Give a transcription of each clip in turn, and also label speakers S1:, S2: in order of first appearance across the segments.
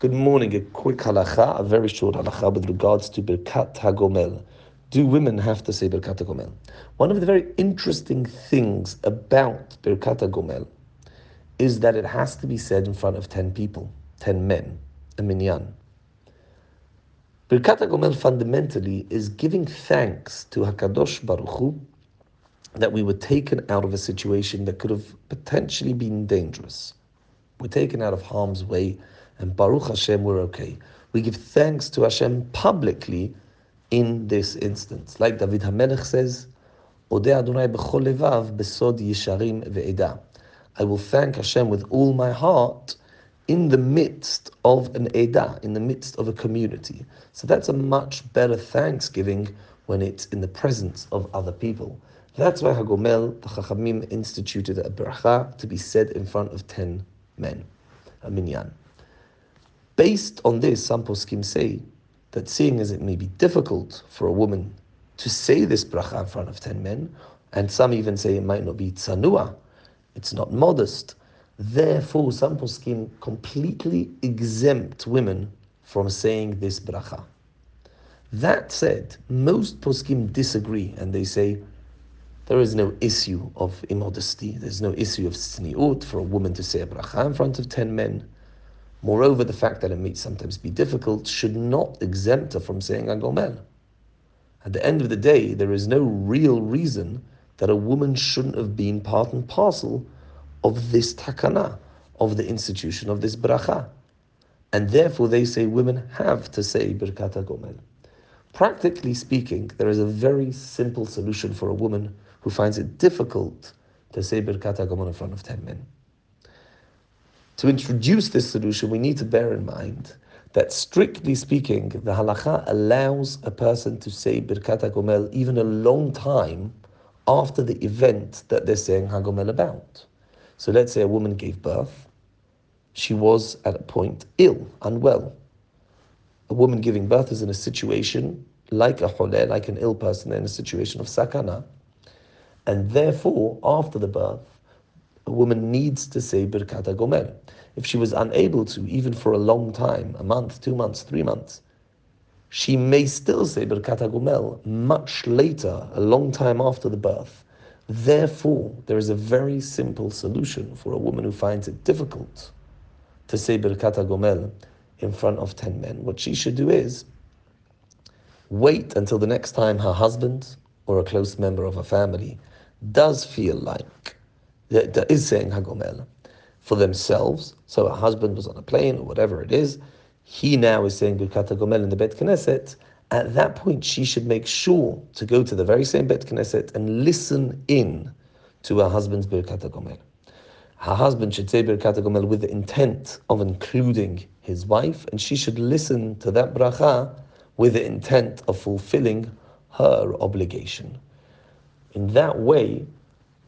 S1: Good morning. A quick halacha, a very short halacha with regards to Birkat Hagomel. Do women have to say Birkat Hagomel? One of the very interesting things about Birkat Hagomel is that it has to be said in front of 10 people, 10 men, a minyan. Birkat Hagomel fundamentally is giving thanks to Hakadosh Baruch Hu that we were taken out of a situation that could have potentially been dangerous. We're taken out of harm's way and Baruch Hashem, we're okay. We give thanks to Hashem publicly in this instance. Like David HaMelech says, Odeh Adonai b'chol levav besod yisharim ve'eda. I will thank Hashem with all my heart in the midst of an eda, in the midst of a community. So that's a much better thanksgiving when it's in the presence of other people. That's why Hagomel, the Chachamim, instituted a bracha to be said in front of ten men, a minyan. Based on this, some poskim say that seeing as it may be difficult for a woman to say this bracha in front of ten men, and some even say it might not be tzanua, it's not modest. Therefore, some poskim completely exempt women from saying this bracha. That said, most poskim disagree and they say there is no issue of immodesty. There's no issue of tzniut for a woman to say a bracha in front of ten men. Moreover, the fact that it may sometimes be difficult should not exempt her from saying Agomel. At the end of the day, there is no real reason that a woman shouldn't have been part and parcel of this takana, of the institution of this bracha. And therefore, they say women have to say Birkat Agomel. Practically speaking, there is a very simple solution for a woman who finds it difficult to say Birkat Agomel in front of 10 men. To introduce this solution, we need to bear in mind that strictly speaking, the halacha allows a person to say Birkat HaGomel even a long time after the event that they're saying HaGomel about. So let's say a woman gave birth. She was at a point ill, unwell. A woman giving birth is in a situation like a choleh, like an ill person, in a situation of sakana. And therefore, after the birth, a woman needs to say Birkat HaGomel. If she was unable to, even for a long time, a month, two months, three months, she may still say Birkat HaGomel much later, a long time after the birth. Therefore, there is a very simple solution for a woman who finds it difficult to say Birkat HaGomel in front of 10 men. What she should do is wait until the next time her husband or a close member of her family does feel like that, is saying Hagomel for themselves. So a husband was on a plane or whatever it is. He now is saying Birkat Hagomel in the Bet Knesset. At that point, she should make sure to go to the very same Bet Knesset and listen in to her husband's Birkat Hagomel. Her husband should say Birkat Hagomel with the intent of including his wife, and she should listen to that bracha with the intent of fulfilling her obligation. In that way,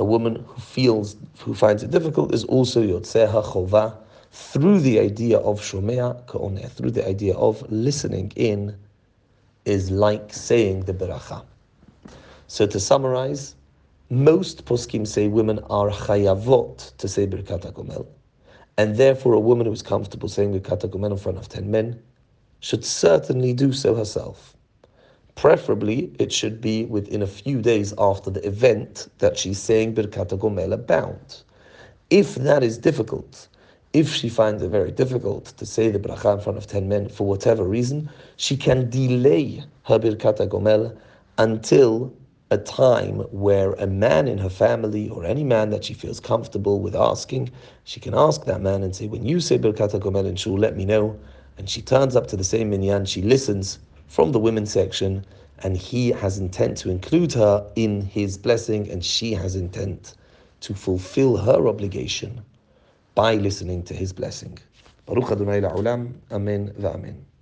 S1: a woman who feels, who finds it difficult, is also yotzeha chova through the idea of shomea ka'oneh, through the idea of listening in, is like saying the beracha. So to summarize, most poskim say women are chayavot to say birkat HaGomel, and therefore a woman who is comfortable saying birkat HaGomel in front of ten men should certainly do so herself. Preferably, it should be within a few days after the event that she's saying Birkat Gomel about. If that is difficult, if she finds it very difficult to say the bracha in front of 10 men for whatever reason, she can delay her Birkat Gomel until a time where a man in her family or any man that she feels comfortable with asking, she can ask that man and say, When you say Birkat Gomel in Shul, let me know. And she turns up to the same minyan, she listens, from the women's section, and he has intent to include her in his blessing, and she has intent to fulfill her obligation by listening to his blessing. Baruch Adonai la'olam. Amen va'amen.